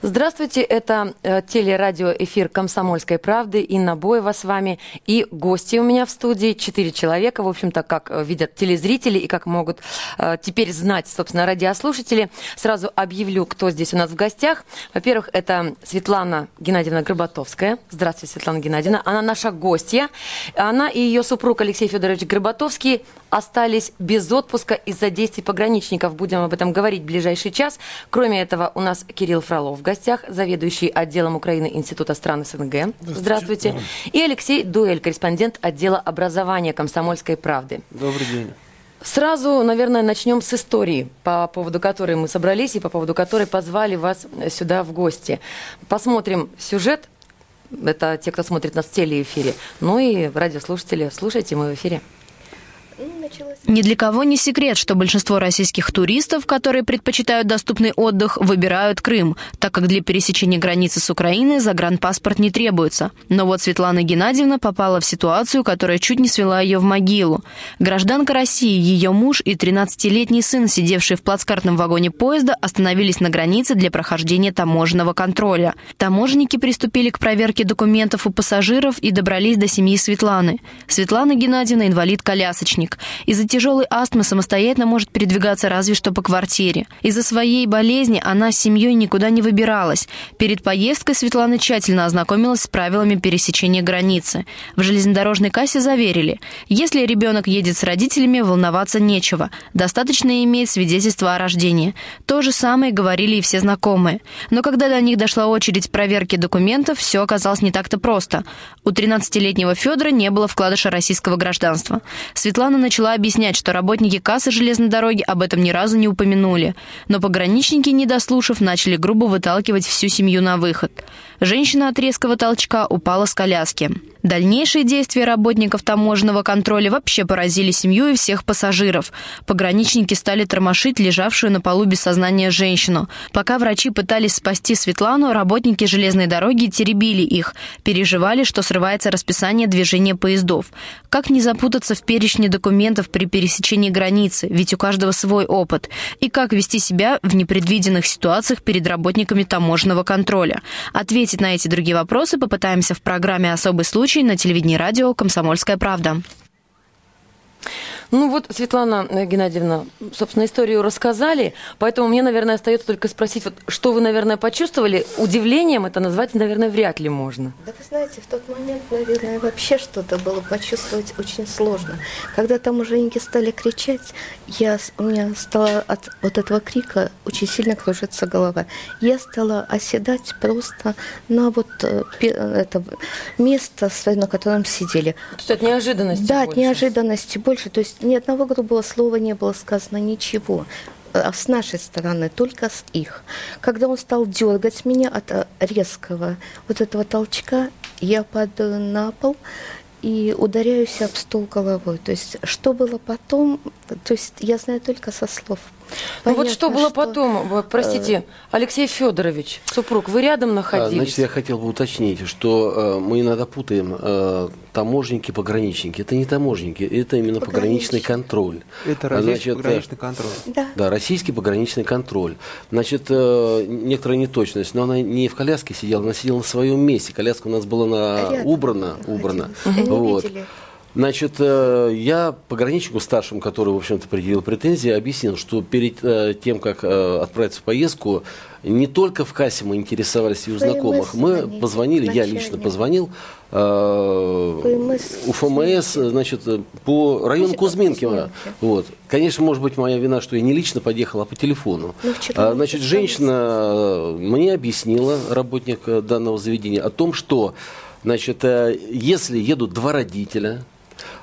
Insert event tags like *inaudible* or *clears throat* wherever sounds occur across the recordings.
Здравствуйте, это э, телерадиоэфир «Комсомольской правды». Инна Боева с вами. И гости у меня в студии, четыре человека, в общем-то, как э, видят телезрители и как могут э, теперь знать, собственно, радиослушатели. Сразу объявлю, кто здесь у нас в гостях. Во-первых, это Светлана Геннадьевна Горбатовская. Здравствуйте, Светлана Геннадьевна. Она наша гостья. Она и ее супруг Алексей Федорович Горбатовский остались без отпуска из-за действий пограничников. Будем об этом говорить в ближайший час. Кроме этого, у нас Кирилл Фролов гостях заведующий отделом Украины Института стран СНГ. Здравствуйте. Здравствуйте. И Алексей Дуэль, корреспондент отдела образования «Комсомольской правды». Добрый день. Сразу, наверное, начнем с истории, по поводу которой мы собрались и по поводу которой позвали вас сюда в гости. Посмотрим сюжет. Это те, кто смотрит нас в телеэфире. Ну и радиослушатели, слушайте, мы в эфире. Ни для кого не секрет, что большинство российских туристов, которые предпочитают доступный отдых, выбирают Крым, так как для пересечения границы с Украиной загранпаспорт не требуется. Но вот Светлана Геннадьевна попала в ситуацию, которая чуть не свела ее в могилу. Гражданка России, ее муж и 13-летний сын, сидевшие в плацкартном вагоне поезда, остановились на границе для прохождения таможенного контроля. Таможенники приступили к проверке документов у пассажиров и добрались до семьи Светланы. Светлана Геннадьевна – инвалид-колясочник художник. Из-за тяжелой астмы самостоятельно может передвигаться разве что по квартире. Из-за своей болезни она с семьей никуда не выбиралась. Перед поездкой Светлана тщательно ознакомилась с правилами пересечения границы. В железнодорожной кассе заверили, если ребенок едет с родителями, волноваться нечего. Достаточно иметь свидетельство о рождении. То же самое говорили и все знакомые. Но когда до них дошла очередь проверки документов, все оказалось не так-то просто. У 13-летнего Федора не было вкладыша российского гражданства. Светлана начала объяснять, что работники кассы железной дороги об этом ни разу не упомянули, но пограничники, не дослушав, начали грубо выталкивать всю семью на выход. Женщина от резкого толчка упала с коляски. Дальнейшие действия работников таможенного контроля вообще поразили семью и всех пассажиров. Пограничники стали тормошить лежавшую на полу без сознания женщину. Пока врачи пытались спасти Светлану, работники железной дороги теребили их, переживали, что срывается расписание движения поездов. Как не запутаться в перечне документов при пересечении границы, ведь у каждого свой опыт. И как вести себя в непредвиденных ситуациях перед работниками таможенного контроля. Ответить на эти другие вопросы попытаемся в программе «Особый случай» случай на телевидении радио «Комсомольская правда». Ну вот, Светлана Геннадьевна, собственно, историю рассказали, поэтому мне, наверное, остается только спросить, вот, что вы, наверное, почувствовали? Удивлением это назвать, наверное, вряд ли можно. Да вы знаете, в тот момент, наверное, вообще что-то было почувствовать очень сложно. Когда там муженьки стали кричать, я, у меня стала от вот этого крика очень сильно кружиться голова. Я стала оседать просто на вот э, это место, на котором сидели. То есть от неожиданности Да, больше. от неожиданности больше. То есть ни одного грубого слова не было сказано, ничего а с нашей стороны, только с их. Когда он стал дергать меня от э, резкого вот этого толчка, я падаю на пол и ударяюсь об стол головой. То есть, что было потом, то есть, я знаю только со слов. Ну вот что было что... потом, простите, э, Алексей Федорович, супруг, вы рядом находились? Значит, я хотел бы уточнить, что э, мы иногда путаем э, таможенники, пограничники. Это не таможенники, это именно пограничный контроль. Это российский Значит, пограничный контроль. Да. да, российский пограничный контроль. Значит, некоторая неточность, но она не в коляске сидела, она сидела на своем месте. Коляска у нас была на... убрана, убрана. Угу. Вот. Видели. Значит, э, я пограничнику старшему, который, в общем-то, предъявил претензии, объяснил, что перед э, тем, как э, отправиться в поездку, не только в кассе мы интересовались и у знакомых, мы позвонили, я лично позвонил у ФМС, значит, по району Кузьминкина. Вот. Конечно, может быть, моя вина, что я не лично подъехал, а по телефону. Ну, а, значит, женщина мне объяснила, работник данного заведения, о том, что Значит, если едут два родителя,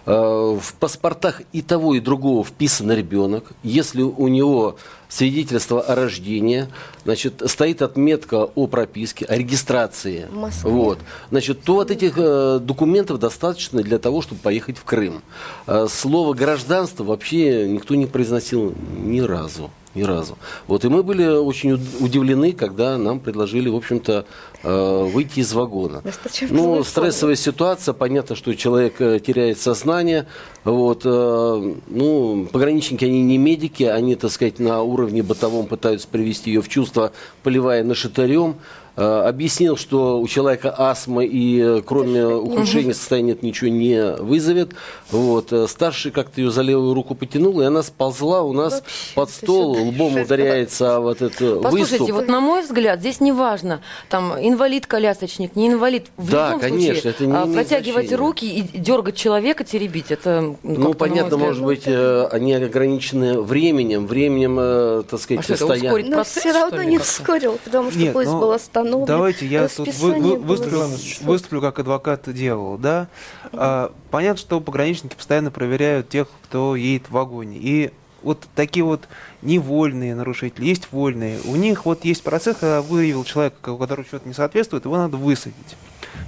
в паспортах и того, и другого вписан ребенок. Если у него свидетельство о рождении, значит, стоит отметка о прописке, о регистрации. Вот. Значит, то вот этих э, документов достаточно для того, чтобы поехать в Крым. Э, слово гражданство вообще никто не произносил ни разу. Ни разу. Вот, и мы были очень удивлены, когда нам предложили, в общем-то, э, выйти из вагона. Ну, стрессовая ситуация, понятно, что человек э, теряет сознание. Вот, э, ну, пограничники, они не медики, они, так сказать, на уровне бытовом пытаются привести ее в чувство, поливая нашатырем. Э, объяснил, что у человека астма и э, кроме ухудшения состояния это ничего не вызовет. Вот. Э, старший как-то ее за левую руку потянул, и она сползла у нас Вообще, под стол, лбом ударяется вот это Послушайте, выступ. вот на мой взгляд, здесь не важно, там инвалид-колясочник, не инвалид. В да, любом конечно, случае, это не а, протягивать значения. руки и дергать человека, теребить, это Ну, понятно, может быть, они ограничены временем, временем, так сказать, а что, это Но все равно не ускорил, потому что Нет, поезд но... был остановлен ну, Давайте я тут вы, выступлю, выступлю как адвокат дьявола. Да? А, понятно, что пограничники постоянно проверяют тех, кто едет в вагоне. И вот такие вот невольные нарушители, есть вольные. У них вот есть процесс, когда выявил человека, у которого что-то не соответствует, его надо высадить.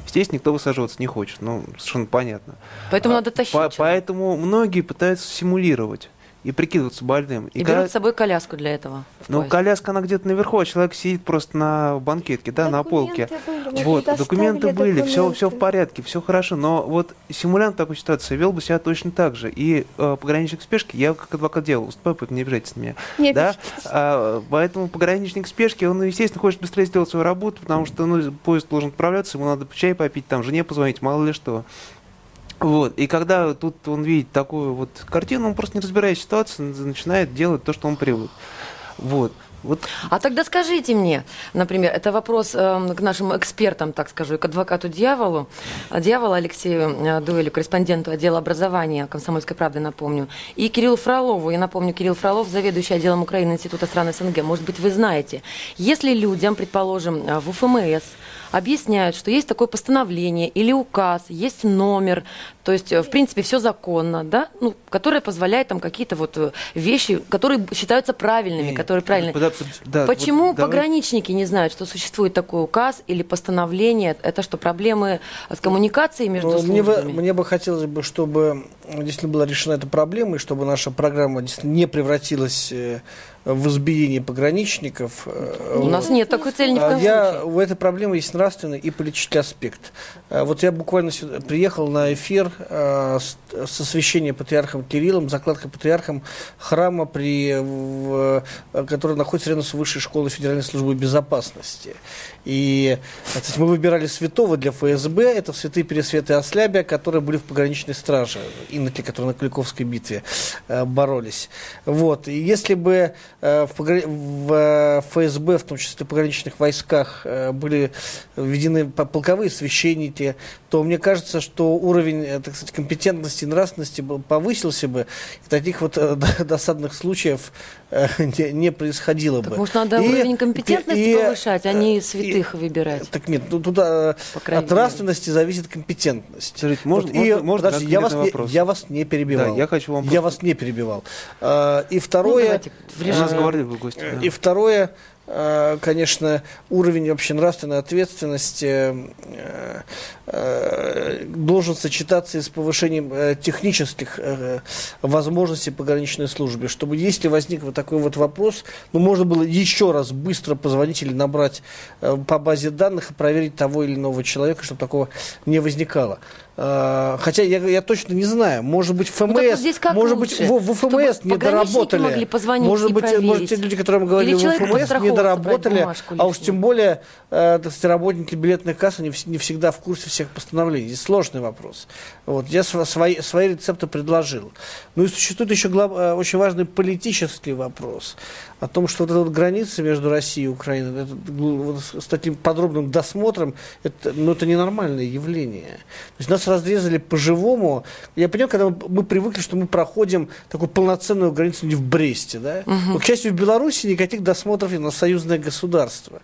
Здесь никто высаживаться не хочет, ну, совершенно понятно. Поэтому а, надо тащить. По, поэтому многие пытаются симулировать и прикидываться больным. И, и когда... берут с собой коляску для этого. Ну, коляска, она где-то наверху, а человек сидит просто на банкетке, да, документы на полке. Были, вот, документы были, документы. все, все в порядке, все хорошо. Но вот симулянт такой ситуации вел бы себя точно так же. И э, пограничник спешки, я как адвокат делал, уступаю, поэтому не обижайтесь на меня. Не да? А, поэтому пограничник спешки, он, естественно, хочет быстрее сделать свою работу, потому что ну, поезд должен отправляться, ему надо чай попить, там, жене позвонить, мало ли что. Вот. И когда тут он видит такую вот картину, он просто не разбираясь в ситуации, начинает делать то, что он привык. Вот. Вот. А тогда скажите мне, например, это вопрос э, к нашим экспертам, так скажу, к адвокату дьяволу, дьяволу Алексею э, Дуэлю, корреспонденту отдела образования «Комсомольской правды», напомню, и Кириллу Фролову. Я напомню, Кирилл Фролов, заведующий отделом Украины Института стран СНГ. Может быть, вы знаете, если людям, предположим, э, в УФМС объясняют, что есть такое постановление или указ, есть номер, то есть, э, в принципе, все законно, да, ну, которое позволяет там какие-то вот э, вещи, которые считаются правильными, Нет, которые правильные. Да, да, Почему вот, пограничники давай... не знают, что существует такой указ или постановление? Это что, проблемы с коммуникацией между ну, службами? Мне бы, мне бы хотелось бы, чтобы действительно была решена эта проблема, и чтобы наша программа действительно не превратилась э, в избиении пограничников. Э, У нас нет такой цели ни в коем я, случае. У этой проблемы есть нравственный и политический аспект. Э, вот я буквально сюда, приехал на эфир э, с освящением патриархом Кириллом, закладкой патриархом храма, при, в, который находится рядом с Высшей школой Федеральной службы безопасности. И кстати, мы выбирали святого для ФСБ, это святые Пересветы Ослябия, которые были в пограничной страже, иноки, которые на Куликовской битве боролись. Вот. И если бы в, в э, ФСБ, в том числе в пограничных войсках, э, были введены полковые священники, то мне кажется, что уровень так сказать, компетентности и нравственности повысился бы, и таких вот *laughs* досадных случаев не, не происходило так бы. Может, надо и, уровень компетентности и, повышать, а не святых и, выбирать? Так нет, ну, туда от нравственности зависит компетентность. Скажите, можно, вот, и, можно, можно подожди, я, вас не, я вас не перебивал. Да, я хочу вам... Я вас не перебивал. И второе... Ну, нас говорили вы гости. И второе, э, конечно, уровень вообще нравственной ответственности э, э, должен сочетаться с повышением технических возможностей пограничной службы, чтобы если возник вот такой вот вопрос, ну, можно было еще раз быстро позвонить или набрать по базе данных и проверить того или иного человека, чтобы такого не возникало. А, хотя я, я точно не знаю. Может быть, ФМС, ну, может быть, в, в ФМС не доработали. Могли позвонить может быть, проверить. может, те люди, которые мы говорили в ФМС, не доработали, а уж тем более, э, так сказать, работники билетной кассы не, не всегда в курсе всех постановлений. Здесь сложный вопрос. Вот, я свои, свои рецепты предложил. Ну и существует еще глав, э, очень важный политический вопрос о том, что вот эта вот граница между Россией и Украиной, это, вот, с таким подробным досмотром, это, ну, это ненормальное явление. То есть нас разрезали по-живому. Я понимаю, когда мы, мы привыкли, что мы проходим такую полноценную границу не в Бресте, да? Угу. Но, к счастью, в Беларуси никаких досмотров нет, на союзное государство.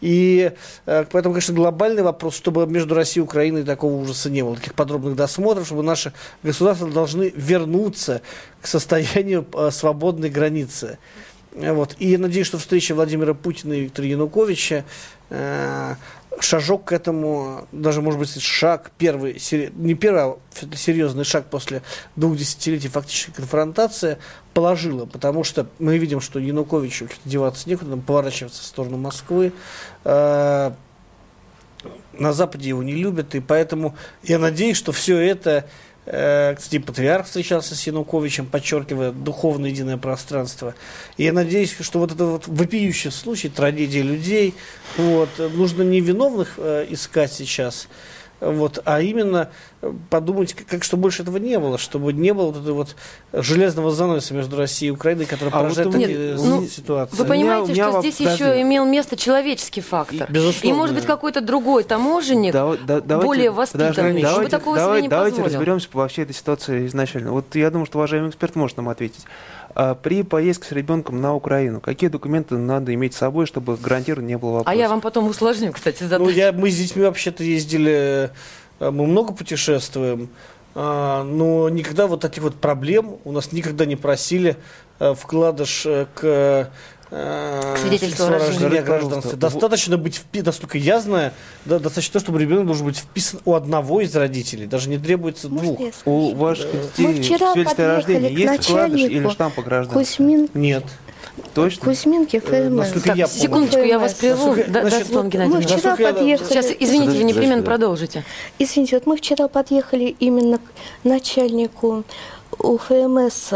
И э, поэтому, конечно, глобальный вопрос, чтобы между Россией и Украиной такого ужаса не было, таких подробных досмотров, чтобы наши государства должны вернуться к состоянию э, свободной границы. Вот. И я надеюсь, что встреча Владимира Путина и Виктора Януковича э, шажок к этому, даже, может быть, шаг первый, не первый, а серьезный шаг после двух десятилетий фактической конфронтации положила, потому что мы видим, что Януковичу деваться некуда, он поворачивается в сторону Москвы, э, на Западе его не любят, и поэтому я надеюсь, что все это кстати, патриарх встречался с Януковичем, подчеркивая духовное единое пространство. И я надеюсь, что вот это вот вопиющий случай, трагедия людей, вот, нужно не виновных э, искать сейчас, вот, а именно подумать, как, чтобы больше этого не было, чтобы не было вот этого вот железного заноса между Россией и Украиной, который а поражает вот такие нет, ну, ситуации. Вы понимаете, меня, что меня здесь подожди. еще имел место человеческий фактор. Безусловно. И, может быть, какой-то другой таможенник, да, да, давайте, более воспитанный, давайте, чтобы такого давайте, себе не Давайте позволил. разберемся во всей этой ситуации изначально. Вот я думаю, что уважаемый эксперт может нам ответить. А при поездке с ребенком на Украину, какие документы надо иметь с собой, чтобы гарантированно не было вопросов? А я вам потом усложню, кстати, задать. Ну, я, мы с детьми вообще-то ездили мы много путешествуем, а, но никогда вот таких вот проблем у нас никогда не просили э, вкладыш э, к свидетельство о рождении гражданства. Достаточно быть, насколько я знаю, да, достаточно, чтобы ребенок должен быть вписан у одного из родителей. Даже не требуется двух. У ваших детей свидетельство о рождении есть вкладыш или штамп о гражданстве? Кузьмин. Нет. Точно? Кузьминки ФМС. Насколько так, я секундочку, я вас прерву. Да, значит, да, Мы вчера подъехали... Сейчас, извините, вы непременно продолжите. Извините, вот мы вчера подъехали именно к начальнику УФМС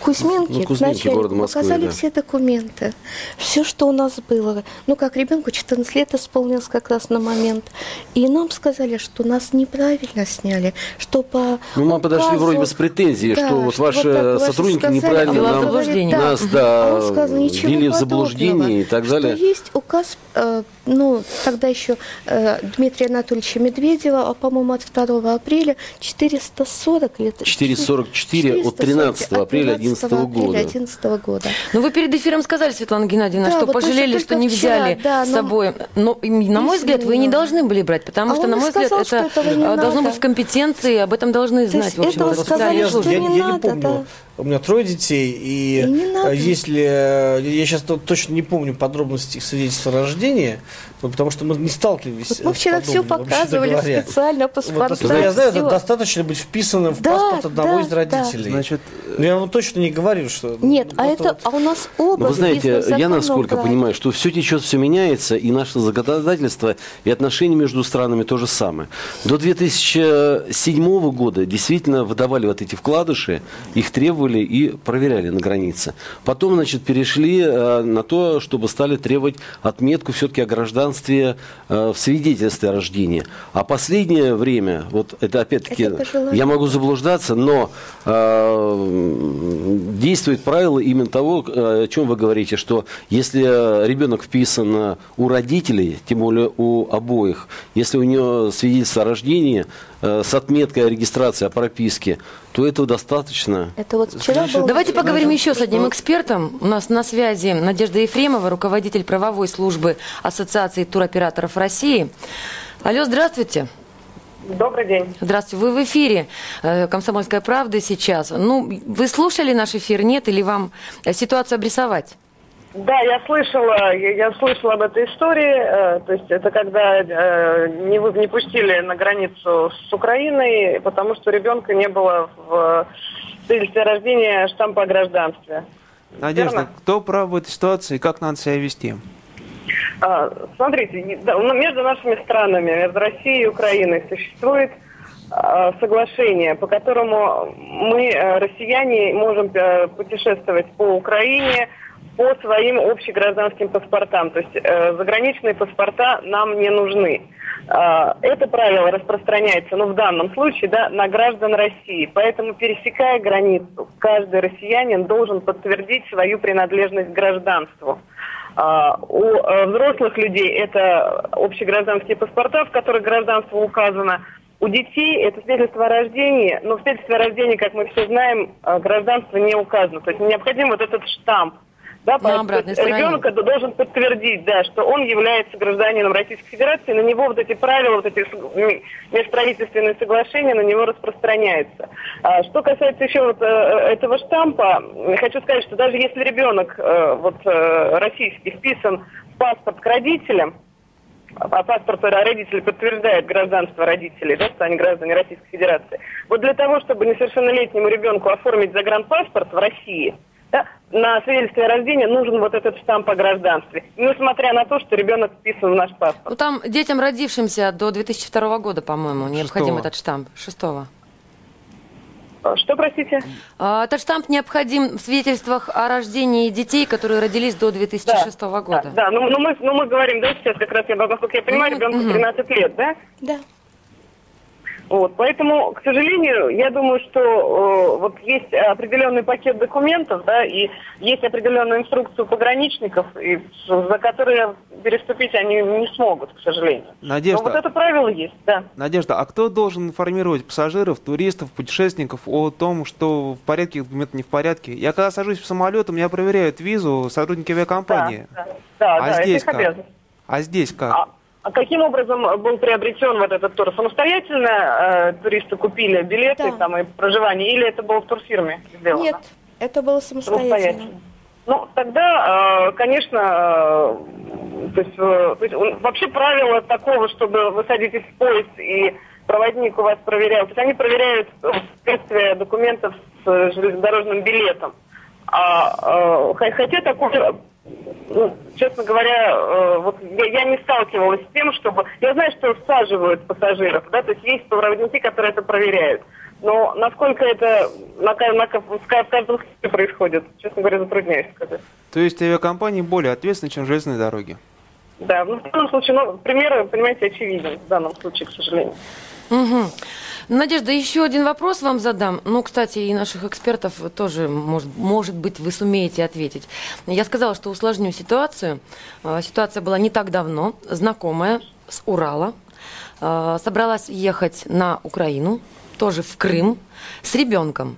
Кузьминки, ну, Кузьминки города Москвы, показали да. все документы, все, что у нас было. Ну, как ребенку 14 лет исполнилось как раз на момент. И нам сказали, что нас неправильно сняли, что по Ну, мы подошли указу... вроде бы с претензией, да, что вот что ваши вот сотрудники сказали, неправильно нам, говорит, да. нас да, а сказал, ввели в заблуждение и так далее. Что есть указ, э, ну, тогда еще э, Дмитрия Анатольевича Медведева, а, по-моему, от 2 апреля 440 лет. 444 от 13 апреля 2011 года. 2011 года. Ну, вы перед эфиром сказали, Светлана Геннадьевна, да, что вот пожалели, что не взяли вчера, да, с собой. Но, на мой взгляд, вы не должны были брать, потому а что, на мой сказал, взгляд, это должно надо. быть в компетенции, об этом должны знать, в общем, сказали, что я, не, я не помню. Да. У меня трое детей, и, и если я сейчас точно не помню подробности их свидетельства рождения, ну, потому что мы не сталкивались. Вот мы вчера все показывали *laughs* специально паспорта. Вот, я знаю, это достаточно быть вписанным в да, паспорт одного да, из родителей. Да. Значит, Но я вам точно не говорю, что. Нет, а это, вот... а у нас оба. Ну, вы знаете, я насколько понимаю, что все течет, все меняется, и наше законодательство и отношения между странами то же самое. До 2007 года действительно выдавали вот эти вкладыши, их требовали и проверяли на границе. Потом, значит, перешли э, на то, чтобы стали требовать отметку все-таки о гражданстве э, в свидетельстве о рождении. А последнее время, вот это опять-таки, я могу заблуждаться, но э, действует правило именно того, э, о чем вы говорите, что если ребенок вписан у родителей, тем более у обоих, если у него свидетельство о рождении, с отметкой о регистрации, о прописке, то этого достаточно. Это вот вчера было... Давайте поговорим еще с одним экспертом. У нас на связи Надежда Ефремова, руководитель правовой службы Ассоциации туроператоров России. Алло, здравствуйте. Добрый день. Здравствуйте. Вы в эфире э, «Комсомольская правда» сейчас. Ну, вы слушали наш эфир, нет? Или вам э, ситуацию обрисовать? Да, я слышала, я, я слышала об этой истории. Э, то есть это когда э, не, не пустили на границу с Украиной, потому что ребенка не было в свидетельстве рождения штампа о гражданстве. Надежда, Верно? кто прав в этой ситуации и как надо себя вести? А, смотрите, ну, между нашими странами, между Россией и Украиной существует а, соглашение, по которому мы, э, россияне, можем путешествовать по Украине, по своим общегражданским паспортам. То есть э, заграничные паспорта нам не нужны. Э, это правило распространяется, ну, в данном случае, да, на граждан России. Поэтому, пересекая границу, каждый россиянин должен подтвердить свою принадлежность к гражданству. Uh, у uh, взрослых людей это общегражданские паспорта, в которых гражданство указано. У детей это свидетельство о рождении, но в свидетельстве о рождении, как мы все знаем, uh, гражданство не указано. То есть необходим вот этот штамп да, на обратной ребенок должен подтвердить, да, что он является гражданином Российской Федерации, на него вот эти правила, вот эти межправительственные соглашения на него распространяются. А, что касается еще вот э, этого штампа, хочу сказать, что даже если ребенок э, вот э, российский вписан в паспорт к родителям, а паспорт родителей подтверждает гражданство родителей, да, что они граждане Российской Федерации. Вот для того, чтобы несовершеннолетнему ребенку оформить загранпаспорт в России, да, на свидетельстве о рождении нужен вот этот штамп о гражданстве. Несмотря на то, что ребенок вписан в наш паспорт. Ну там детям, родившимся до 2002 года, по-моему, необходим этот штамп. Шестого. А, что, простите? А, этот штамп необходим в свидетельствах о рождении детей, которые родились до 2006 да, года. Да, да. Ну, ну, мы, ну мы говорим, да, сейчас как раз, я, насколько я понимаю, ребенку 13 лет, да? Да. Вот, поэтому, к сожалению, я думаю, что э, вот есть определенный пакет документов, да, и есть определенную инструкцию пограничников, и, за которые переступить они не смогут, к сожалению. Надежда. Но вот это правило есть, да. Надежда, а кто должен информировать пассажиров, туристов, путешественников о том, что в порядке документы не в порядке? Я когда сажусь в самолет, у меня проверяют визу сотрудники авиакомпании. Да, да, да, а да здесь как? А здесь как? А каким образом был приобретен вот этот тур? Самостоятельно э, туристы купили билеты да. там, и проживание, или это было в турфирме сделано? Нет, это было самостоятельно. самостоятельно. Ну, тогда, э, конечно, э, то есть, э, то есть вообще правило такого, чтобы вы садитесь в поезд и проводник у вас проверял, то есть они проверяют соответствие документов с железнодорожным билетом. А, хотя такое ну, честно говоря, э, вот я, я не сталкивалась с тем, чтобы... Я знаю, что всаживают пассажиров, да, то есть есть проводники, которые это проверяют. Но насколько это на, на, в каждом случае происходит, честно говоря, затрудняюсь сказать. То есть авиакомпании более ответственны, чем железные дороги? Да, ну, в данном случае, ну, пример, понимаете, очевиден в данном случае, к сожалению. Угу. Надежда, еще один вопрос вам задам. Ну, кстати, и наших экспертов тоже, может, может быть, вы сумеете ответить. Я сказала, что усложню ситуацию. А, ситуация была не так давно, знакомая с Урала. А, собралась ехать на Украину, тоже в Крым, с ребенком.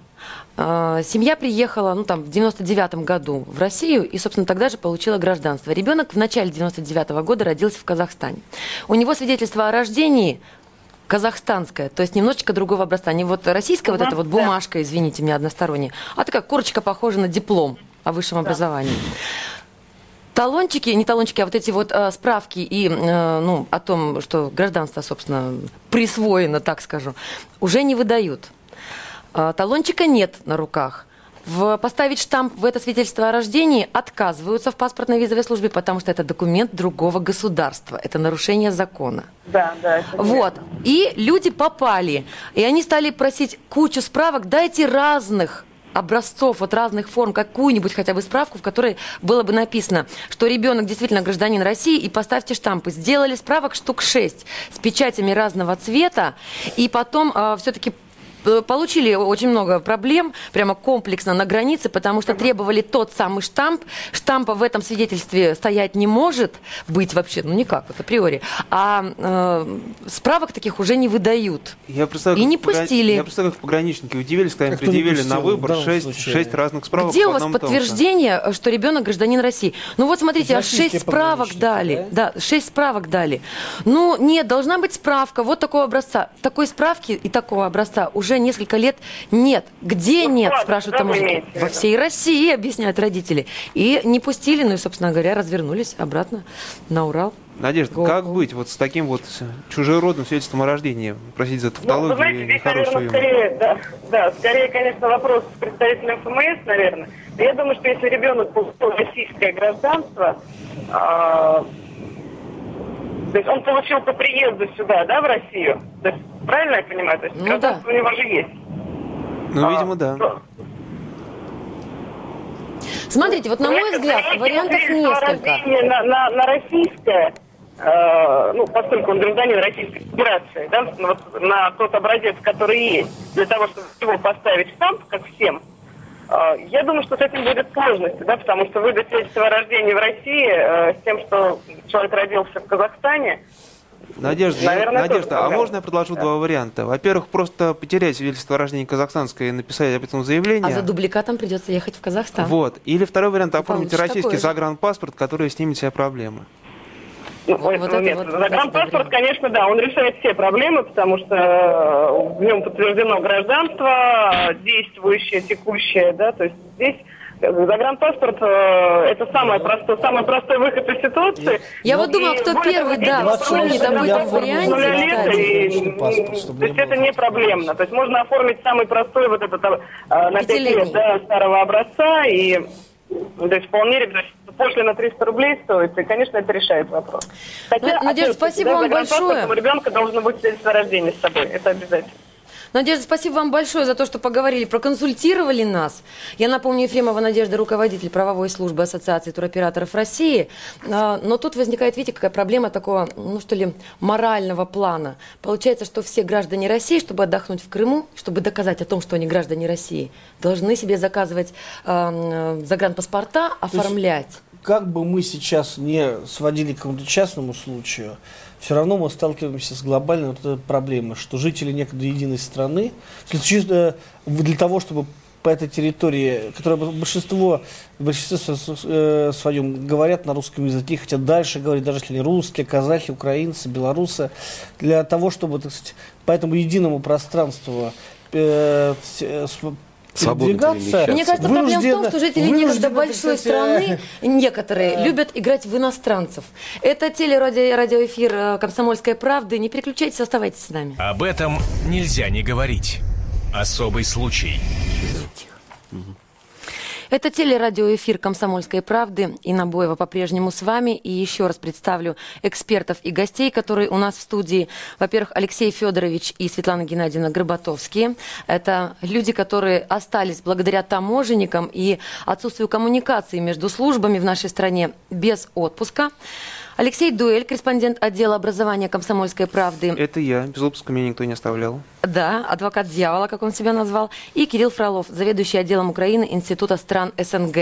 А, семья приехала, ну, там, в 99 году в Россию и, собственно, тогда же получила гражданство. Ребенок в начале 99 -го года родился в Казахстане. У него свидетельство о рождении казахстанская, то есть немножечко другого образца. Не вот российская uh-huh, вот эта вот бумажка, да. извините меня, односторонняя, а такая корочка похожа на диплом о высшем да. образовании. Талончики, не талончики, а вот эти вот э, справки и, э, ну, о том, что гражданство, собственно, присвоено, так скажу, уже не выдают. Э, талончика нет на руках в, поставить штамп в это свидетельство о рождении отказываются в паспортной визовой службе, потому что это документ другого государства. Это нарушение закона. Да, да. Вот. И люди попали. И они стали просить кучу справок. Дайте разных образцов, вот разных форм, какую-нибудь хотя бы справку, в которой было бы написано, что ребенок действительно гражданин России, и поставьте штампы. Сделали справок штук 6 с печатями разного цвета, и потом э, все-таки Э, получили очень много проблем, прямо комплексно на границе, потому что требовали тот самый штамп. Штампа в этом свидетельстве стоять не может быть вообще, ну никак, вот априори. А э, справок таких уже не выдают. Я И не пустили. Я представляю, как пограничники удивились, когда им предъявили на выбор 6, 6 разных справок. Где у вас подтверждение, что ребенок гражданин России? Ну вот смотрите, аж 6 справок дали. Да? да, 6 справок дали. Ну нет, должна быть справка вот такого образца. Такой справки и такого образца уже уже несколько лет нет. Где ну, нет, спрашивают таможенники. Во всей России, *laughs* объясняют родители. И не пустили, ну и, собственно говоря, развернулись обратно на Урал. Надежда, Го как быть вот с таким вот чужеродным свидетельством о рождении? Простите за тавтологию ну, знаете, здесь, наверное, скорее, да, да, скорее, конечно, вопрос с представителем ФМС, наверное. Я думаю, что если ребенок получил российское гражданство, а, то есть он получил по приезду сюда, да, в Россию? То есть, правильно я понимаю? То есть ну, да. у него же есть. Ну, а, видимо, да. То... Смотрите, вот на мой взгляд, вариантов несколько. На, на, на российское, э, ну, поскольку он гражданин Российской Федерации, да, вот на тот образец, который есть, для того, чтобы его поставить штамп, как всем, я думаю, что с этим будет сложности, да, потому что выдать свидетельство о рождении в России э, с тем, что человек родился в Казахстане, Надежда, Наверное, Надежда а можно я предложу да. два варианта? Во-первых, просто потерять свидетельство о рождении казахстанское и написать об этом заявление. А за дубликатом придется ехать в Казахстан. Вот. Или второй вариант, оформить российский загранпаспорт, который снимет себе проблемы. Ну, вот, вот нет. Вот, Загранпаспорт, конечно, да, он решает все проблемы, потому что э, в нем подтверждено гражданство, действующее, текущее, да, то есть здесь Загранпаспорт э, это самый простой, самый простой выход из ситуации. Я вот думаю, кто первый, да, вспомнит об этом варианте. То есть это не проблемно. То есть можно оформить самый простой вот этот э, на 5 лет да, старого образца и то есть вполне пошлина 300 рублей стоит, и, конечно, это решает вопрос. Хотя, Надежда, спасибо да, вам большое. У ребенка должно быть свидетельство о рождении с собой, это обязательно. Надежда, спасибо вам большое за то, что поговорили, проконсультировали нас. Я напомню, Ефремова Надежда, руководитель правовой службы Ассоциации туроператоров России. А, но тут возникает, видите, какая проблема такого, ну что ли, морального плана. Получается, что все граждане России, чтобы отдохнуть в Крыму, чтобы доказать о том, что они граждане России, должны себе заказывать э, загранпаспорта, оформлять. Как бы мы сейчас не сводили к какому-то частному случаю, все равно мы сталкиваемся с глобальной вот этой проблемой, что жители некогда единой страны, э, для того, чтобы по этой территории, которая большинство, в большинстве э, своем говорят на русском языке, хотят дальше говорить, даже если они русские, казахи, украинцы, белорусы, для того, чтобы, так сказать, по этому единому пространству э, передвигаться. Мне кажется, проблема в том, что жители некогда большой страны, некоторые, любят играть в иностранцев. Это телерадиоэфир э, «Комсомольская правда». Не переключайтесь, оставайтесь с нами. Об этом нельзя не говорить. Особый случай. Это телерадиоэфир «Комсомольской правды». и Набоева по-прежнему с вами. И еще раз представлю экспертов и гостей, которые у нас в студии. Во-первых, Алексей Федорович и Светлана Геннадьевна Грыботовские. Это люди, которые остались благодаря таможенникам и отсутствию коммуникации между службами в нашей стране без отпуска. Алексей Дуэль, корреспондент отдела образования «Комсомольской правды». Это я. Без отпуска меня никто не оставлял. Да, адвокат дьявола, как он себя назвал. И Кирилл Фролов, заведующий отделом Украины Института стран СНГ.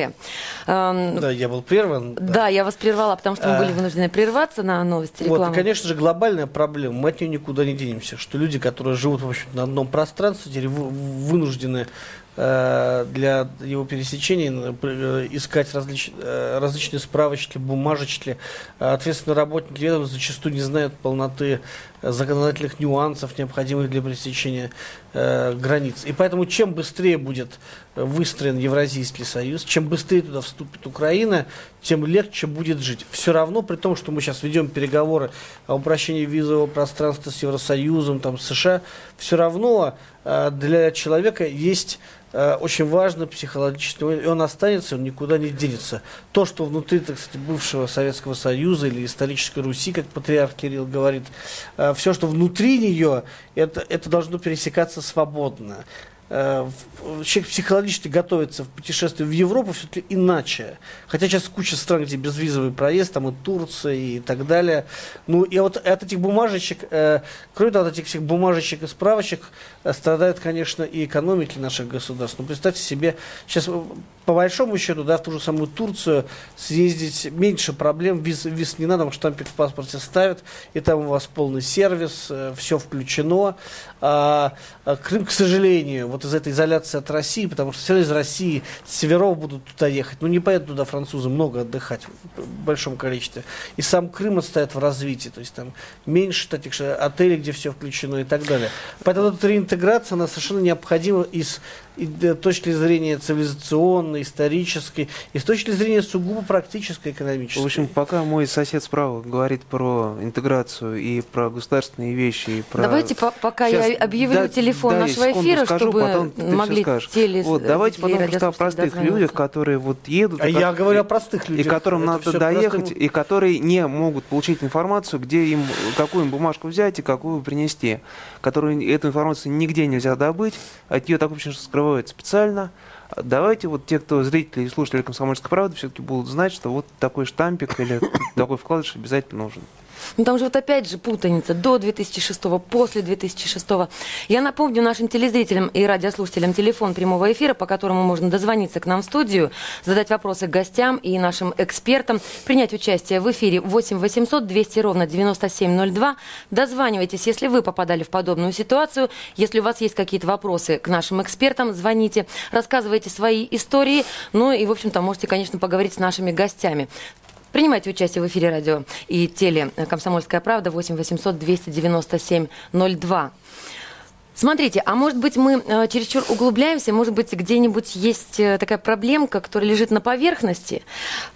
Эм, да, я был прерван. Да, да я вас прервала, потому что мы были вынуждены прерваться на новости рекламы. Вот, и, конечно же, глобальная проблема. Мы от нее никуда не денемся. Что люди, которые живут, в общем на одном пространстве, теперь вынуждены для его пересечения э, искать различ, э, различные справочки, бумажечки. Ответственные работники ведомства зачастую не знают полноты законодательных нюансов, необходимых для пересечения э, границ. И поэтому чем быстрее будет выстроен Евразийский союз, чем быстрее туда вступит Украина, тем легче будет жить. Все равно, при том, что мы сейчас ведем переговоры о упрощении визового пространства с Евросоюзом, там, США, все равно э, для человека есть Э, очень важно психологически, и он останется, он никуда не денется. То, что внутри, так сказать, бывшего Советского Союза или исторической Руси, как патриарх Кирилл говорит, э, все, что внутри нее, это, это должно пересекаться свободно. Э, человек психологически готовится в путешествие в Европу все-таки иначе. Хотя сейчас куча стран, где безвизовый проезд, там и Турция и так далее. Ну и вот от этих бумажечек, э, кроме того, от этих всех бумажечек и справочек э, страдает, конечно, и экономики наших государств. Ну представьте себе, сейчас по большому счету, да, в ту же самую Турцию съездить меньше проблем, виз, виз не надо, штампик в паспорте ставят, и там у вас полный сервис, э, все включено. А, а Крым, к сожалению, вот из этой изоляции от России, потому что все из России, с северов будут туда ехать, ну не поедут туда французы много отдыхать в большом количестве. И сам Крым отстоит в развитии, то есть там меньше таких отелей, где все включено и так далее. Поэтому эта реинтеграция, она совершенно необходима из и с точки зрения цивилизационной, исторической, и с точки зрения сугубо практической, экономической. В общем, пока мой сосед справа говорит про интеграцию и про государственные вещи, и про... Давайте по пока Сейчас, я объявлю да, телефон да, нашего эфира, скажу, чтобы потом могли теле... Вот, давайте потом просто о простых людях, которые вот едут... А я говорю о простых людях. И которым Это надо доехать, простым... и которые не могут получить информацию, где им, какую им бумажку взять и какую принести. Которую эту информацию нигде нельзя добыть, от нее так вообще скрывать скрывают специально. Давайте вот те, кто зрители и слушатели «Комсомольской правды», все-таки будут знать, что вот такой штампик или такой вкладыш обязательно нужен. Ну там же вот опять же путаница до 2006, после 2006. Я напомню нашим телезрителям и радиослушателям телефон прямого эфира, по которому можно дозвониться к нам в студию, задать вопросы гостям и нашим экспертам, принять участие в эфире 8 800 200 ровно 9702. Дозванивайтесь, если вы попадали в подобную ситуацию. Если у вас есть какие-то вопросы к нашим экспертам, звоните, рассказывайте свои истории. Ну и, в общем-то, можете, конечно, поговорить с нашими гостями. Принимайте участие в эфире радио и теле «Комсомольская правда» 8 800 297 02. Смотрите, а может быть мы э, чересчур углубляемся, может быть где-нибудь есть э, такая проблемка, которая лежит на поверхности,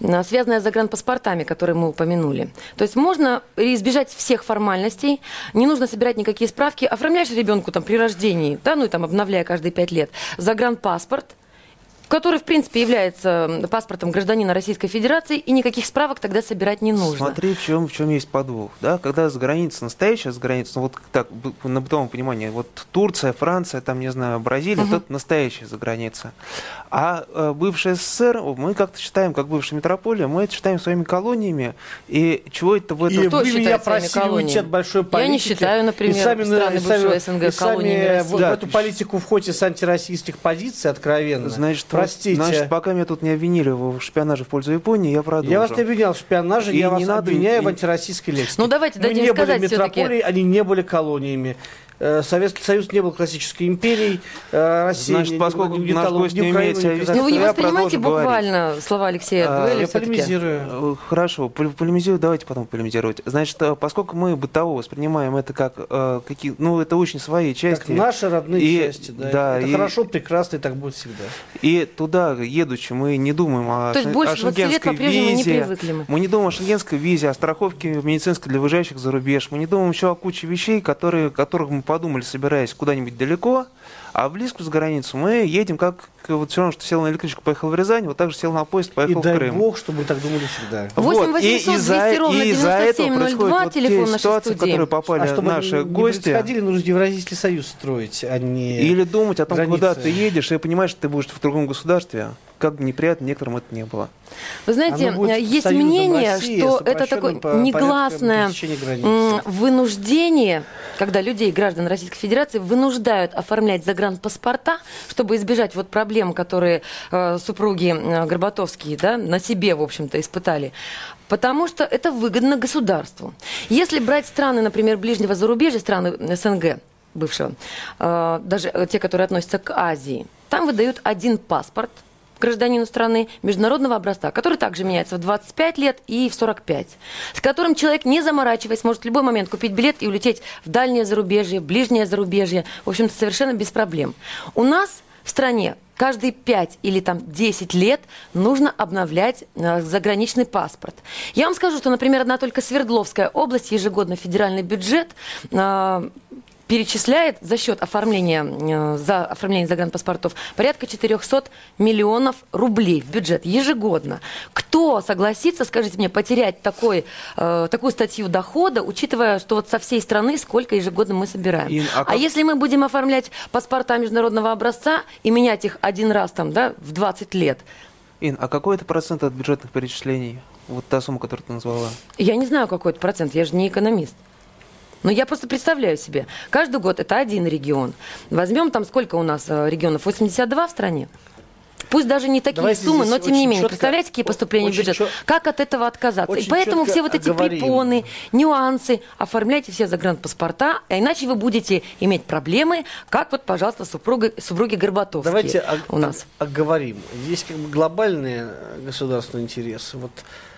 э, связанная с загранпаспортами, которые мы упомянули. То есть можно избежать всех формальностей, не нужно собирать никакие справки, оформляешь ребенку там при рождении, да, ну и там обновляя каждые пять лет, загранпаспорт – который, в принципе, является паспортом гражданина Российской Федерации, и никаких справок тогда собирать не нужно. Смотри, в чем, в чем есть подвох. Да? Когда за границей, настоящая за границей, ну, вот так, на бытовом понимании, вот Турция, Франция, там, не знаю, Бразилия, угу. тут настоящая за граница. А э, бывшая СССР, мы как-то считаем, как бывшая метрополия, мы это считаем своими колониями. И чего это в этом... И Кто вы меня просили уйти от большой политики. Я не считаю, например, и сами, страны и сами, СНГ и сами в, да. в эту политику входите с антироссийских позиций откровенно. Значит, Простите. Значит, пока меня тут не обвинили в шпионаже в пользу Японии, я продолжу. Я вас не обвинял в шпионаже, и я вас надо, обвиняю и... в антироссийской лексике. Ну давайте дадим Мы не сказать были метрополией, они не были колониями. Э, Советский Союз не был классической империей, э, Россия Значит, поскольку не, наш гость не умеет себя вести, Ну вы не воспринимаете буквально говорить. слова Алексея а, Я полемизирую. Э, хорошо, полемизирую, давайте потом полемизировать. Значит, поскольку мы бытово воспринимаем это как э, какие, ну это очень свои части. Как наши родные и, части, да. да это и, хорошо, прекрасно, и так будет всегда. И туда, едучи, мы не думаем о, То есть больше о шенгенской визе. Не привыкли мы. мы не думаем о шенгенской визе, о страховке медицинской для выезжающих за рубеж. Мы не думаем еще о куче вещей, которые, которых мы подумали, собираясь куда-нибудь далеко, а в близко за границу мы едем как вот все равно, что сел на электричку, поехал в Рязань, вот так же сел на поезд, поехал и в Крым. дай бог, чтобы мы так думали всегда. 8 800 и из-за, ровно и из-за этого происходит вот телефон те ситуации, в которые попали а чтобы наши не, гости. Происходили, нужно Евразийский союз строить, а не Или думать о том, границы. куда ты едешь, и понимаешь, что ты будешь в другом государстве как неприятно некоторым это не было. Вы знаете, есть мнение, России, что это такое негласное вынуждение, когда людей, граждан Российской Федерации, вынуждают оформлять загранпаспорта, чтобы избежать вот проблем, которые э, супруги э, Горбатовские да, на себе, в общем-то, испытали. Потому что это выгодно государству. Если брать страны, например, ближнего зарубежья, страны СНГ, бывшего, э, даже те, которые относятся к Азии, там выдают один паспорт – гражданину страны международного образца, который также меняется в 25 лет и в 45, с которым человек, не заморачиваясь, может в любой момент купить билет и улететь в дальнее зарубежье, ближнее зарубежье, в общем-то, совершенно без проблем. У нас в стране каждые 5 или там 10 лет нужно обновлять э, заграничный паспорт. Я вам скажу, что, например, одна только Свердловская область, ежегодно федеральный бюджет э, перечисляет за счет оформления, э, за оформление загранпаспортов порядка 400 миллионов рублей в бюджет ежегодно. Кто согласится, скажите мне, потерять такой, э, такую статью дохода, учитывая, что вот со всей страны сколько ежегодно мы собираем? И, а, как... а если мы будем оформлять паспорта международного образца и менять их один раз там, да, в 20 лет? Ин, а какой это процент от бюджетных перечислений? Вот та сумма, которую ты назвала. Я не знаю, какой это процент, я же не экономист. Но я просто представляю себе, каждый год это один регион. Возьмем там сколько у нас э, регионов? 82 в стране? Пусть даже не такие Давайте суммы, но тем не менее. Четко, Представляете, какие поступления в бюджет? Чет... Как от этого отказаться? И поэтому все вот эти оговорим. препоны, нюансы, оформляйте все загранпаспорта, а иначе вы будете иметь проблемы, как вот, пожалуйста, супруга, супруги Горбатовские Давайте у нас. оговорим. Есть как бы глобальные государственные интересы. Вот Э,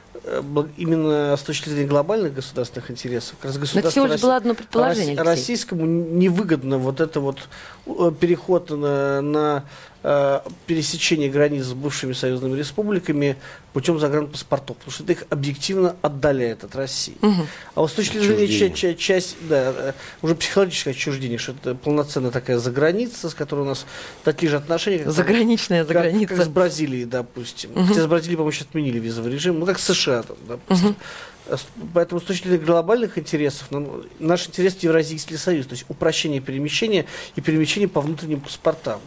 именно с точки зрения глобальных государственных интересов, как раз государство всего лишь было одно предположение. Российскому невыгодно вот это вот э, переход на, на Э, пересечения границ с бывшими союзными республиками путем загранпаспортов, потому что это их объективно отдаляет от России. Угу. А вот с точки зрения ча- часть, да, э, уже психологическое отчуждение, что это полноценная такая заграница, с которой у нас такие же отношения. Как, Заграничная как, заграница. Как, как с Бразилией, допустим. Угу. Хотя с Бразилией, по-моему, сейчас отменили визовый режим, ну как с США, там, допустим. Угу. Поэтому с точки зрения глобальных интересов, нам, наш интерес Евразийский союз, то есть упрощение перемещения и перемещение по внутренним паспортам.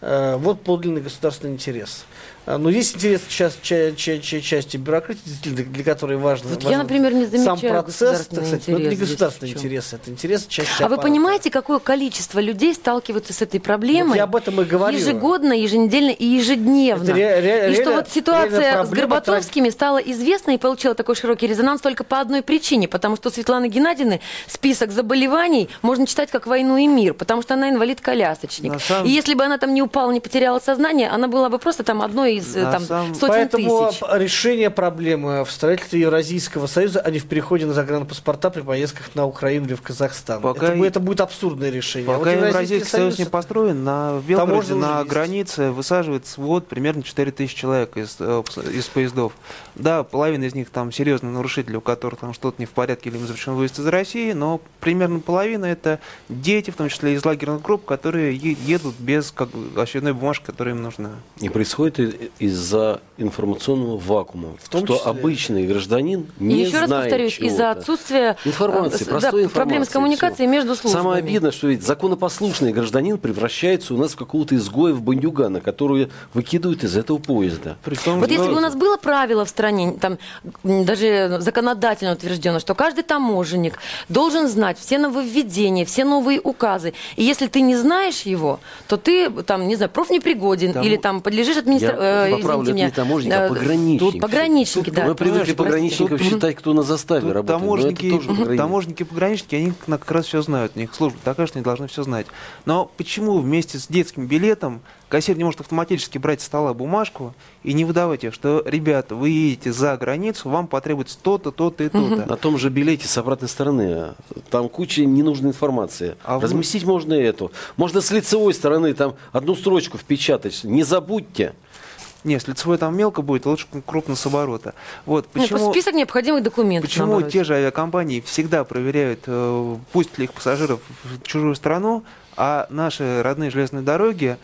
Э, вот подлинный государственный интерес. А, но есть интерес часть, часть, часть, части бюрократии, для которой важно, вот важен я, например, не замечаю сам процесс. Сказать, но это не государственный интерес, это интерес части А аппарата. вы понимаете, какое количество людей сталкиваются с этой проблемой? Вот я об этом и говорю. Ежегодно, еженедельно и ежедневно. Ре- ре- и что вот ситуация с Горбатовскими стала известна и получила такой широкий резонанс только по одной причине, потому что у Светланы Геннадьевны список заболеваний можно читать как «Войну и мир», потому что она инвалид-колясочник. Самом... И если бы она там не упала, не потеряла сознание, она была бы просто там одной из да, там, сам... сотен Поэтому тысяч. решение проблемы в строительстве Евразийского союза, а не в переходе на загранпаспорта при поездках на Украину или в Казахстан. Пока это, это будет абсурдное решение. Пока а вот Евразийский союз, союз не построен, на Белгороде, на границе высаживает свод примерно 4 тысячи человек из, э, из поездов. Да, половина из них там серьезные нарушители, у которых там что-то не в порядке или им запрещен выезд из России, но примерно половина это дети, в том числе из лагерных групп, которые едут без как, очередной бумажки, которая им нужна. И происходит из-за информационного вакуума, в том что числе... обычный гражданин не И еще знает раз повторюсь, из-за отсутствия информации, э, простой да, информации. Проблем с коммуникацией между службами. Самое обидное, что ведь законопослушный гражданин превращается у нас в какого-то изгоя в бандюгана, которую выкидывают из этого поезда. Притом, вот если бы у нас было правило в стране, там даже законодательно утверждено, что каждый таможенник должен знать все нововведения, все новые указы. И если ты не знаешь его, то ты там, не знаю, профнепригоден там, или там подлежишь администрации. Я поправлю, это не таможенники, а э, пограничники. Тут пограничники, тут, да. Мы привыкли пограничников тут, считать, кто на заставе работает. Таможенники, тоже таможенники, пограничники, они как раз все знают. У них служба такая, что они должны все знать. Но почему вместе с детским билетом кассир не может автоматически брать с стола бумажку и не выдавать ее, что, ребята, вы едете за границу, вам потребуется то-то, то-то и то-то. На том же билете с обратной стороны, там куча ненужной информации. А Разместить вы... можно эту. Можно с лицевой стороны там одну строчку впечатать. Не забудьте. Нет, с лицевой там мелко будет, лучше крупно с оборота. Вот, почему, Нет, список необходимых документов. Почему наоборот. те же авиакомпании всегда проверяют, э, пусть ли их пассажиров в чужую страну, а наши родные железные дороги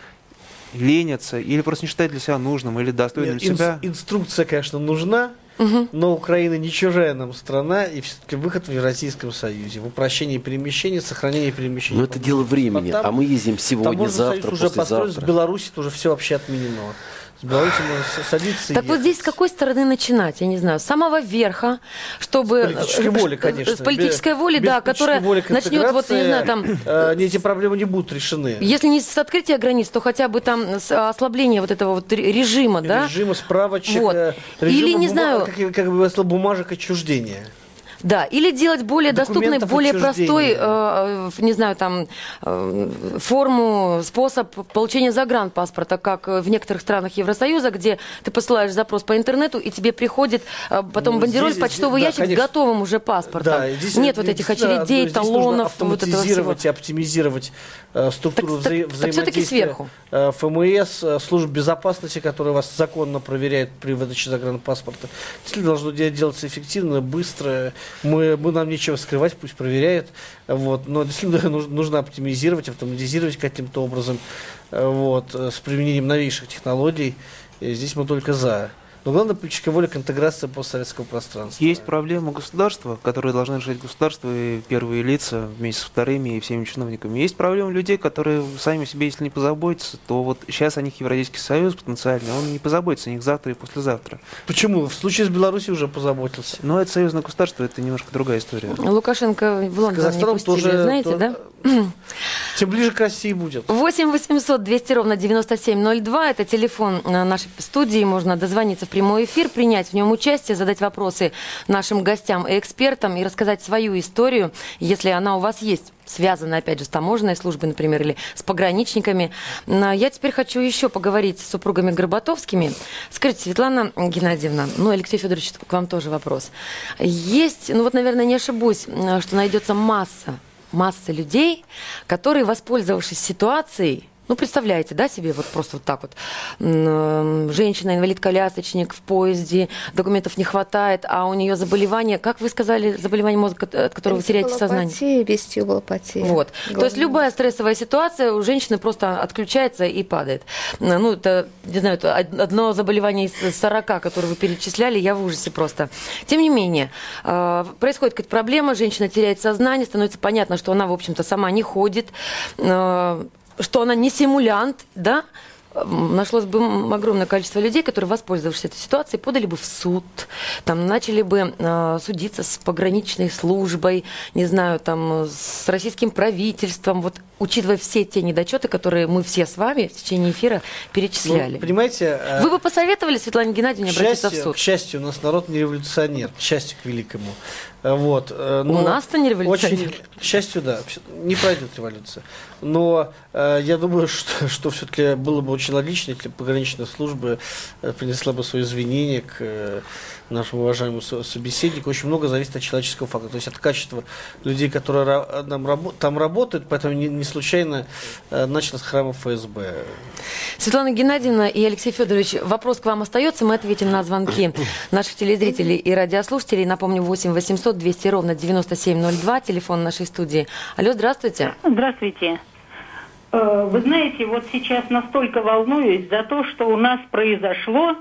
ленятся или просто не считают для себя нужным или достойным Нет, себя. Инструкция, конечно, нужна, Угу. Но Украина не чужая нам страна, и все-таки выход в Евразийском Союзе, в упрощении перемещения, сохранении перемещения. Но это дело времени, а мы ездим сегодня, завтра, уже построен, с Беларуси уже все вообще отменено. Мы садиться Так вот здесь с какой стороны начинать? Я не знаю, с самого верха, чтобы... С политической воли, конечно. С политической воли, да, которая начнет, вот, не знаю, там... Э, эти проблемы не будут решены. Если не с открытия границ, то хотя бы там с ослабления вот этого вот режима, да? Режима справочек, вот. Э, Или, не знаю... Как, как бы бумажек отчуждения. Да, или делать более доступной, более простой, э, не знаю, там, э, форму, способ получения загранпаспорта, как в некоторых странах Евросоюза, где ты посылаешь запрос по интернету, и тебе приходит э, потом ну, бандероль здесь, почтовый да, ящик конечно. с готовым уже паспортом. Да, здесь, Нет вот этих очередей, да, талонов, вот этого всего. и оптимизировать э, структуру так, вза так, взаимодействия сверху. Э, ФМС, э, служб безопасности, которые вас законно проверяют при выдаче загранпаспорта. Действительно должно делаться эффективно, быстро, мы, мы нам нечего скрывать, пусть проверяют. Вот. Но действительно *laughs* нужно, нужно оптимизировать, автоматизировать каким-то образом вот, с применением новейших технологий. И здесь мы только за. Но главное политическая воля к интеграции постсоветского пространства. Есть проблема государства, которые должны решать государство и первые лица вместе с вторыми и всеми чиновниками. Есть проблема людей, которые сами себе, если не позаботятся, то вот сейчас о них Евразийский союз потенциальный, он не позаботится о них завтра и послезавтра. Почему? В случае с Беларусью уже позаботился. Но это союзное государство, это немножко другая история. Лукашенко в Лондон не пустили, тоже, знаете, то... да? *clears throat* Тем ближе к России будет. 8 800 200 ровно 9702. Это телефон нашей студии. Можно дозвониться в прямой эфир, принять в нем участие, задать вопросы нашим гостям и экспертам и рассказать свою историю, если она у вас есть связана, опять же, с таможенной службой, например, или с пограничниками. Я теперь хочу еще поговорить с супругами Горбатовскими. Скажите, Светлана Геннадьевна, ну, Алексей Федорович, к вам тоже вопрос. Есть, ну вот, наверное, не ошибусь, что найдется масса масса людей, которые, воспользовавшись ситуацией, ну, представляете, да, себе вот просто вот так вот. Женщина, инвалид-колясочник в поезде, документов не хватает, а у нее заболевание, как вы сказали, заболевание мозга, от которого вы теряете сознание? Вестибулопатия. Вот. Главное. То есть любая стрессовая ситуация у женщины просто отключается и падает. Ну, это, не знаю, это одно заболевание из 40, которые вы перечисляли, я в ужасе просто. Тем не менее, а, происходит какая-то проблема, женщина теряет сознание, становится понятно, что она, в общем-то, сама не ходит, а, что она не симулянт, да, нашлось бы огромное количество людей, которые, воспользовавшись этой ситуацией, подали бы в суд, там, начали бы э, судиться с пограничной службой, не знаю, там, с российским правительством, вот, учитывая все те недочеты, которые мы все с вами в течение эфира перечисляли. Ну, понимаете... Э, Вы бы посоветовали Светлане Геннадьевне обратиться счастью, в суд? К счастью, у нас народ не революционер, к счастью, к великому. Вот. Но У нас-то не революция. Очень, к счастью, да, не пройдет революция. Но э, я думаю, *laughs* что, что все-таки было бы очень логично, если пограничная служба принесла бы свои извинения к э, нашему уважаемому собеседнику. Очень много зависит от человеческого фактора, то есть от качества людей, которые там, там работают, поэтому не, не случайно э, начали с храма ФСБ. Светлана Геннадьевна и Алексей Федорович, вопрос к вам остается, мы ответим на звонки *coughs* наших телезрителей и радиослушателей. Напомню, 8 800 200 ровно 9702, телефон нашей студии. Алло, здравствуйте. Здравствуйте. Э, вы знаете, вот сейчас настолько волнуюсь за то, что у нас произошло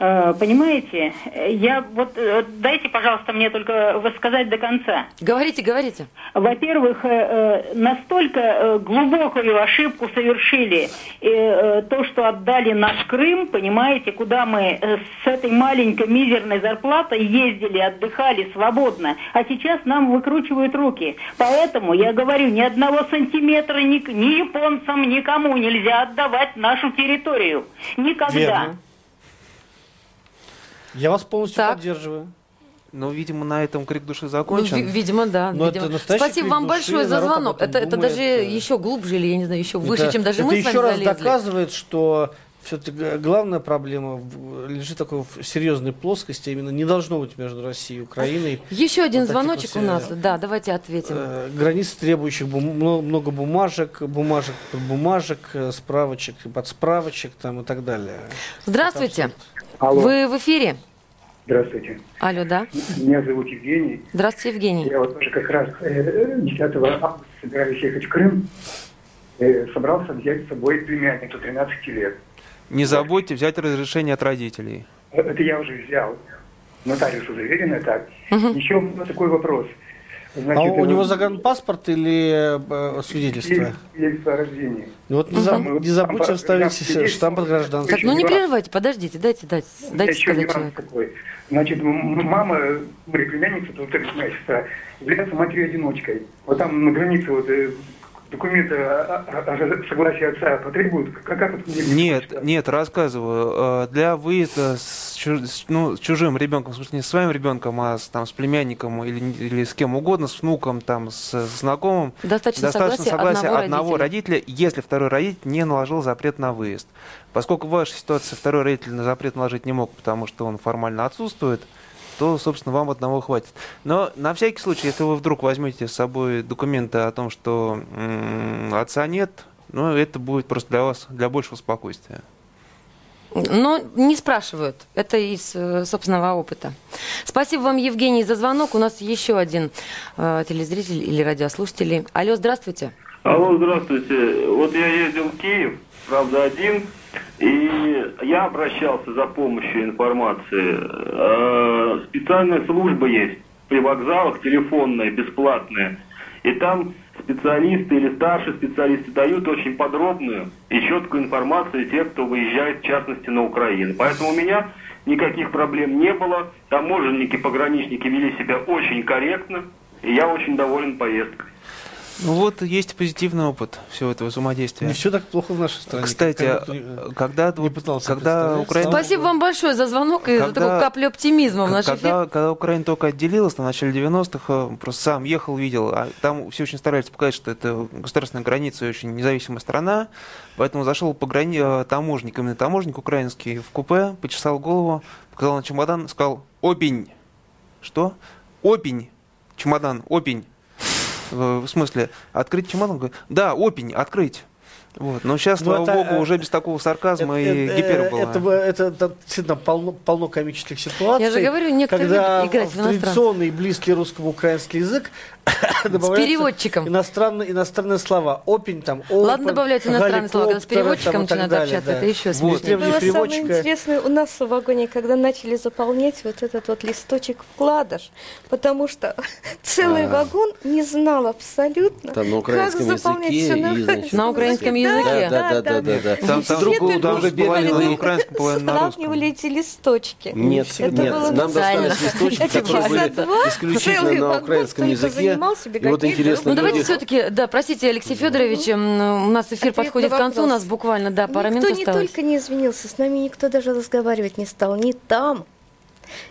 понимаете, я вот э, дайте, пожалуйста, мне только сказать до конца. Говорите, говорите. Во-первых, э, настолько глубокую ошибку совершили то, что отдали наш Крым, понимаете, куда мы с этой маленькой мизерной зарплатой ездили, отдыхали свободно, а сейчас нам выкручивают руки. Поэтому я говорю, ни одного сантиметра ни, ни японцам, никому нельзя отдавать нашу территорию. Никогда. Верно. Я вас полностью так. поддерживаю. Ну, видимо, на этом крик души закончен. Ну, видимо, да. Но видимо. Это Спасибо вам большое за звонок. Это, это даже еще глубже или, я не знаю, еще выше, это, чем даже это мы с вами еще раз доказывает, что все-таки главная проблема лежит такой в серьезной плоскости, именно не должно быть между Россией и Украиной. Еще один вот звоночек у нас, да, давайте ответим. Э, границ, требующих бум, много бумажек, бумажек под бумажек, э, справочек под справочек там и так далее. Здравствуйте. Вы в эфире? Здравствуйте. Алло, да? Меня зовут Евгений. Здравствуйте, Евгений. Я вот тоже как раз 10 э, августа собираюсь ехать в Крым. Э, собрался взять с собой племянницу 13 лет. Не забудьте взять разрешение от родителей. Это я уже взял. Нотариусу заверено так. Угу. Еще такой вопрос. Значит, а у него загранпаспорт или э, свидетельство? Свидетельство о рождении. Ну вот не, заб, не забудьте вставить штамп от гражданства. Так, ну не прерывайте, подождите, дайте, дайте, дайте сказать человеку. Такой. Значит, мама, моя племянница, тут моя сестра, является матерью-одиночкой. Вот там на границе вот э, документы о, согласии отца потребуют? Как, как это нет, нет, рассказываю. Э, для выезда с, ну, с чужим ребенком, в смысле не с своим ребенком, а с, там, с племянником или, или с кем угодно, с внуком, там, с, с знакомым, достаточно, достаточно согласия, одного, одного родителя. родителя, если второй родитель не наложил запрет на выезд. Поскольку в вашей ситуации второй родитель на запрет наложить не мог, потому что он формально отсутствует, то, собственно, вам одного хватит. Но на всякий случай, если вы вдруг возьмете с собой документы о том, что м- отца нет, ну, это будет просто для вас, для большего спокойствия. Но не спрашивают. Это из э, собственного опыта. Спасибо вам, Евгений, за звонок. У нас еще один э, телезритель или радиослушатель. Алло, здравствуйте. Алло, здравствуйте. Вот я ездил в Киев, правда, один. И я обращался за помощью информации. Э, специальная служба есть при вокзалах, телефонная, бесплатная. И там специалисты или старшие специалисты дают очень подробную и четкую информацию те, кто выезжает, в частности, на Украину. Поэтому у меня никаких проблем не было. Таможенники, пограничники вели себя очень корректно. И я очень доволен поездкой. Ну вот есть позитивный опыт всего этого взаимодействия. Не все так плохо в нашей стране. Кстати, как когда, не вот, когда Украина... Спасибо вам большое за звонок и когда, за такую каплю оптимизма в нашей когда, когда Украина только отделилась на начале 90-х, просто сам ехал, видел, а там все очень старались показать, что это государственная граница и очень независимая страна, поэтому зашел по грани... Э, таможник, именно таможник украинский в купе, почесал голову, показал на чемодан, сказал «Обень». Что? «Обень». Чемодан, «Обень». В смысле, открыть чемодан? Да, опень, открыть. Вот. Но сейчас, ну, слава это, богу, уже без такого сарказма это, и гипербола. Это, это, это, действительно полно, полно комических ситуаций. Я же говорю, некоторые когда играть в традиционный близкий русскому украинский язык с переводчиком. Иностранные, иностранные слова. Опень там, open, Ладно, добавляют иностранные слова, когда с переводчиком начинают общаться, да. это еще смешнее. Вот. Было самое интересное у нас в вагоне, когда начали заполнять вот этот вот листочек вкладыш, потому что *laughs* целый а. вагон не знал абсолютно, как заполнять все на, на украинском языке. Да, да, да, да. Там, там другу, там уже половина украинском, половина на русском. Сравнивали эти листочки. Нет, нет, нам достались листочки, которые были исключительно на украинском языке и вот интересно, Ну, давайте все-таки, да, простите, Алексей Федорович, у нас эфир подходит к концу, у нас буквально, да, пара минут осталось. Никто не только не извинился, с нами никто даже разговаривать не стал, ни там,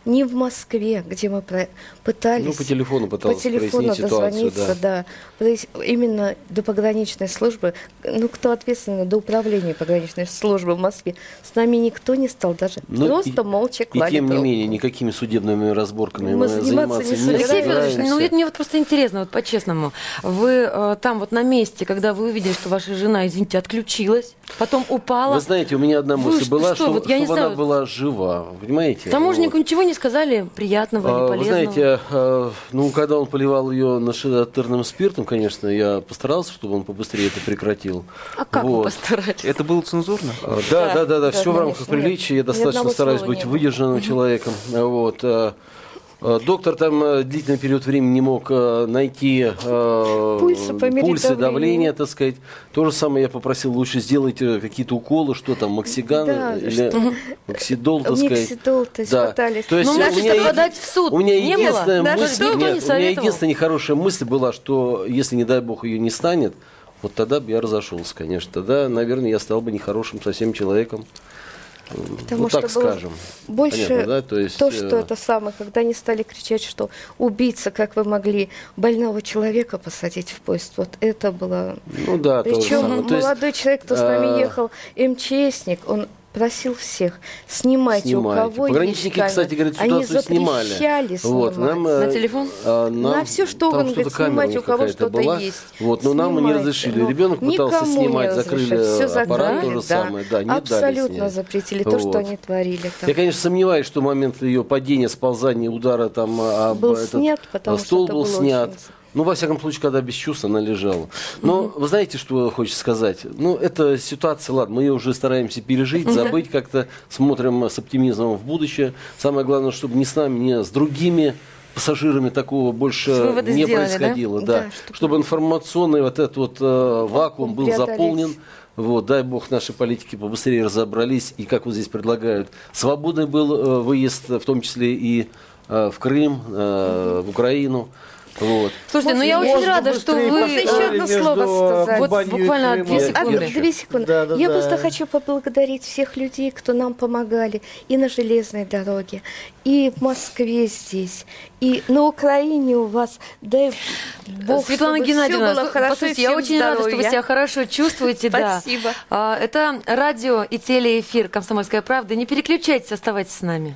ни в Москве, где мы про... пытались... Ну, по телефону пытался По телефону дозвониться, да. да. Именно до пограничной службы, ну, кто ответственный, до управления пограничной службы в Москве, с нами никто не стал даже ну, просто и, молча клали И тем не менее, никакими судебными разборками мы, мы заниматься не, не Алексей Федорович, ну, это мне вот просто интересно, вот по-честному. Вы э, там вот на месте, когда вы увидели, что ваша жена, извините, отключилась, потом упала... Вы знаете, у меня одна мысль вы, была, что, что, вот, я чтобы не она была жива, понимаете? Таможеннику вот. Ничего не сказали приятного а, или полезного? Вы знаете, а, ну, когда он поливал ее нашатырным спиртом, конечно, я постарался, чтобы он побыстрее это прекратил. А как вот. вы постарались? Это было цензурно? А, да, да, да, да, да, все в рамках приличия. Я достаточно стараюсь быть выдержанным человеком. Вот. Э, доктор там э, длительный период времени не мог э, найти пульсы, пульсы давления, так сказать. То же самое я попросил лучше сделать какие-то уколы, что там, максиган да, или что? максидол, так сказать. Максидол, то есть да. пытались. То есть, ну, у меня, подать в суд у меня не единственная было? мысль, нет, у меня единственная нехорошая мысль была, что если, не дай бог, ее не станет, вот тогда бы я разошелся, конечно. Тогда, наверное, я стал бы нехорошим совсем человеком. Потому ну, что так скажем. Больше Понятно, да? то, есть, то, что э... это самое, когда они стали кричать, что убийца, как вы могли больного человека посадить в поезд, вот это было. Ну да, Причем молодой есть, человек, кто с нами а... ехал, МЧСник, он просил всех, снимайте, снимайте. у кого Пограничники, есть кстати, говорят, Они снимали. снимать. Вот, нам, э, на телефон? А, нам, на все, что он говорит, снимайте, у кого что-то была. есть. Вот, но нам не разрешили. Ну, Ребенок пытался снимать, закрыли все аппарат, то же да. самое. Да, не Абсолютно дали запретили то, вот. что они творили. Там. Я, конечно, сомневаюсь, что момент ее падения, сползания, удара там об был этот снят, потому стол что был снят. Очень ну, во всяком случае, когда без чувств она лежала. Но вы знаете, что хочется сказать? Ну, эта ситуация, ладно, мы ее уже стараемся пережить, забыть как-то, смотрим с оптимизмом в будущее. Самое главное, чтобы ни с нами, ни с другими пассажирами такого больше не сделали, происходило. Да? Да. Да, чтобы... чтобы информационный вот этот вот э, вакуум был заполнен. Вот, дай бог, наши политики побыстрее разобрались. И, как вот здесь предлагают, свободный был э, выезд, в том числе и э, в Крым, э, в Украину. Вот. Слушайте, ну я очень рада, что вы... еще одно слово сказать. Вот буквально две секунды. Две секунды. Да, да, я да. просто хочу поблагодарить всех людей, кто нам помогали и на железной дороге, и в Москве здесь, и на Украине у вас. Дай Бог, Светлана Геннадьевна, было хорошо, послушайте, я очень здоровья. рада, что вы себя хорошо чувствуете. Спасибо. Да. Это радио и телеэфир «Комсомольская правда». Не переключайтесь, оставайтесь с нами.